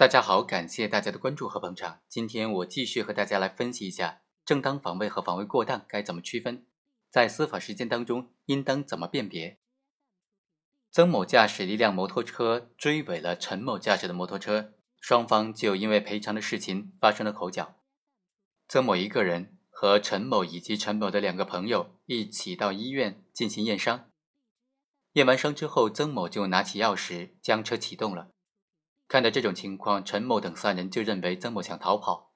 大家好，感谢大家的关注和捧场。今天我继续和大家来分析一下正当防卫和防卫过当该怎么区分，在司法实践当中应当怎么辨别。曾某驾驶一辆摩托车追尾了陈某驾驶的摩托车，双方就因为赔偿的事情发生了口角。曾某一个人和陈某以及陈某的两个朋友一起到医院进行验伤。验完伤之后，曾某就拿起钥匙将车启动了。看到这种情况，陈某等三人就认为曾某想逃跑，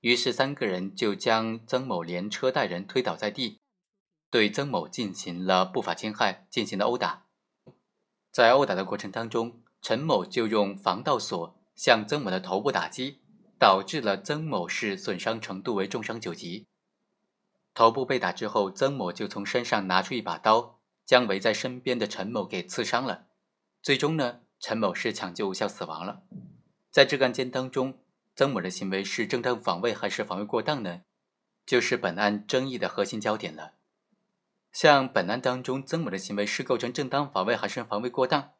于是三个人就将曾某连车带人推倒在地，对曾某进行了不法侵害，进行了殴打。在殴打的过程当中，陈某就用防盗锁向曾某的头部打击，导致了曾某是损伤程度为重伤九级。头部被打之后，曾某就从身上拿出一把刀，将围在身边的陈某给刺伤了。最终呢？陈某是抢救无效死亡了。在这个案件当中，曾某的行为是正当防卫还是防卫过当呢？就是本案争议的核心焦点了。像本案当中，曾某的行为是构成正当防卫还是防卫过当？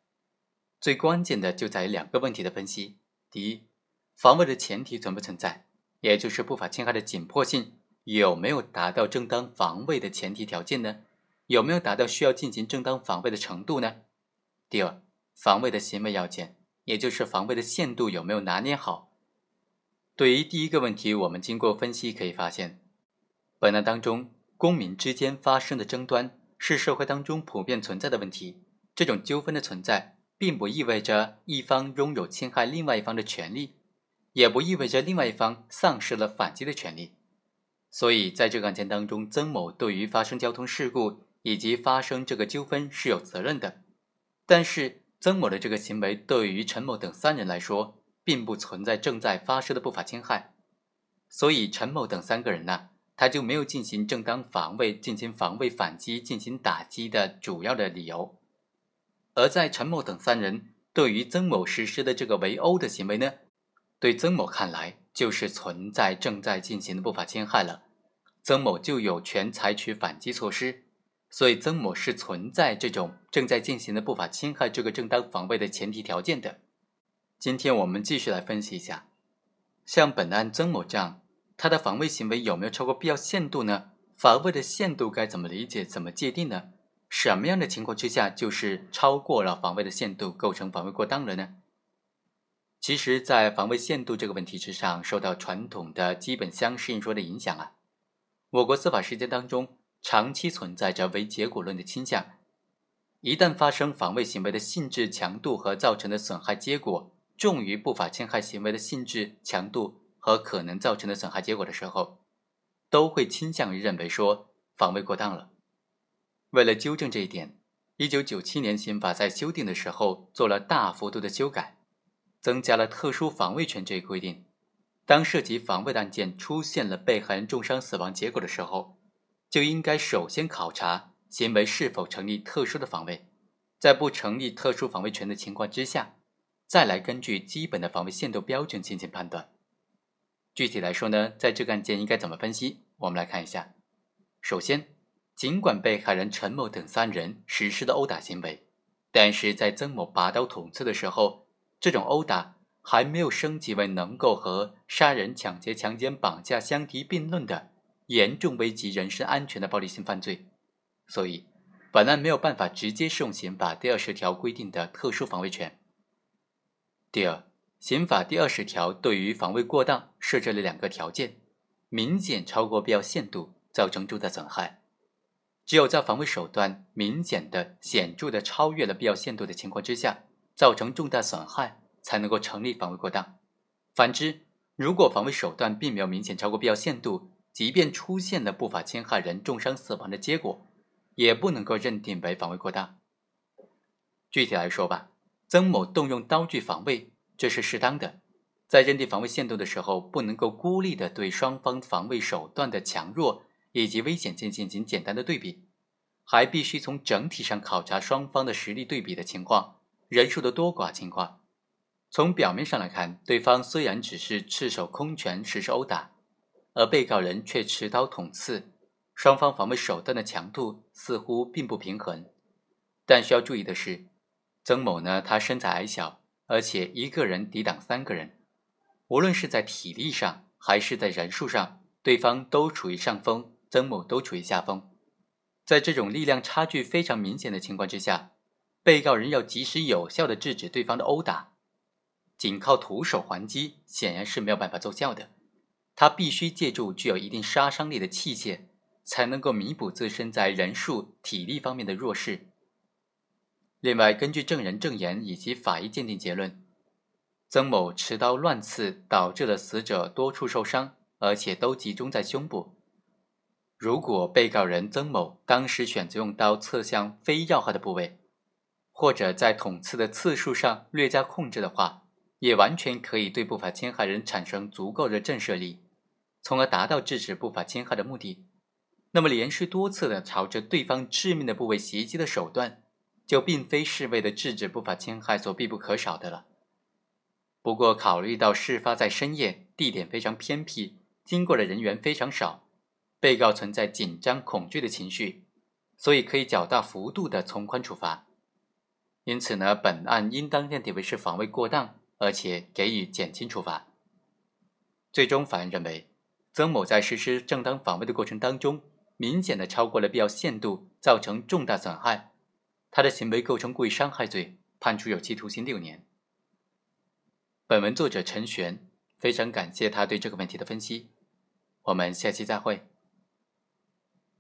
最关键的就在于两个问题的分析：第一，防卫的前提存不存在，也就是不法侵害的紧迫性有没有达到正当防卫的前提条件呢？有没有达到需要进行正当防卫的程度呢？第二。防卫的行为要件，也就是防卫的限度有没有拿捏好？对于第一个问题，我们经过分析可以发现，本案当中公民之间发生的争端是社会当中普遍存在的问题。这种纠纷的存在，并不意味着一方拥有侵害另外一方的权利，也不意味着另外一方丧失了反击的权利。所以，在这个案件当中，曾某对于发生交通事故以及发生这个纠纷是有责任的，但是。曾某的这个行为对于陈某等三人来说，并不存在正在发生的不法侵害，所以陈某等三个人呢，他就没有进行正当防卫、进行防卫反击、进行打击的主要的理由。而在陈某等三人对于曾某实施的这个围殴的行为呢，对曾某看来就是存在正在进行的不法侵害了，曾某就有权采取反击措施。所以，曾某是存在这种正在进行的不法侵害这个正当防卫的前提条件的。今天我们继续来分析一下，像本案曾某这样，他的防卫行为有没有超过必要限度呢？防卫的限度该怎么理解、怎么界定呢？什么样的情况之下就是超过了防卫的限度，构成防卫过当了呢？其实，在防卫限度这个问题之上，受到传统的基本相适应说的影响啊，我国司法实践当中。长期存在着唯结果论的倾向，一旦发生防卫行为的性质、强度和造成的损害结果重于不法侵害行为的性质、强度和可能造成的损害结果的时候，都会倾向于认为说防卫过当了。为了纠正这一点，一九九七年刑法在修订的时候做了大幅度的修改，增加了特殊防卫权这一规定。当涉及防卫的案件出现了被害人重伤死亡结果的时候，就应该首先考察行为是否成立特殊的防卫，在不成立特殊防卫权的情况之下，再来根据基本的防卫限度标准进行判断。具体来说呢，在这个案件应该怎么分析？我们来看一下。首先，尽管被害人陈某等三人实施了殴打行为，但是在曾某拔刀捅刺的时候，这种殴打还没有升级为能够和杀人、抢劫、强奸、绑架相提并论的。严重危及人身安全的暴力性犯罪，所以本案没有办法直接适用刑法第二十条规定的特殊防卫权。第二，刑法第二十条对于防卫过当设置了两个条件：明显超过必要限度，造成重大损害。只有在防卫手段明显的、显著的超越了必要限度的情况之下，造成重大损害，才能够成立防卫过当。反之，如果防卫手段并没有明显超过必要限度，即便出现了不法侵害人重伤死亡的结果，也不能够认定为防卫过当。具体来说吧，曾某动用刀具防卫，这是适当的。在认定防卫限度的时候，不能够孤立的对双方防卫手段的强弱以及危险性进行简单的对比，还必须从整体上考察双方的实力对比的情况、人数的多寡情况。从表面上来看，对方虽然只是赤手空拳实施殴打。而被告人却持刀捅刺，双方防卫手段的强度似乎并不平衡。但需要注意的是，曾某呢，他身材矮小，而且一个人抵挡三个人，无论是在体力上还是在人数上，对方都处于上风，曾某都处于下风。在这种力量差距非常明显的情况之下，被告人要及时有效的制止对方的殴打，仅靠徒手还击显然是没有办法奏效的。他必须借助具有一定杀伤力的器械，才能够弥补自身在人数、体力方面的弱势。另外，根据证人证言以及法医鉴定结论。曾某持刀乱刺，导致了死者多处受伤，而且都集中在胸部。如果被告人曾某当时选择用刀刺向非要害的部位，或者在捅刺的次数上略加控制的话，也完全可以对不法侵害人产生足够的震慑力，从而达到制止不法侵害的目的。那么，连续多次的朝着对方致命的部位袭击的手段，就并非是为了制止不法侵害所必不可少的了。不过，考虑到事发在深夜，地点非常偏僻，经过的人员非常少，被告存在紧张恐惧的情绪，所以可以较大幅度的从宽处罚。因此呢，本案应当认定为是防卫过当，而且给予减轻处罚。最终，法院认为，曾某在实施正当防卫的过程当中，明显的超过了必要限度，造成重大损害，他的行为构成故意伤害罪，判处有期徒刑六年。本文作者陈璇，非常感谢他对这个问题的分析。我们下期再会。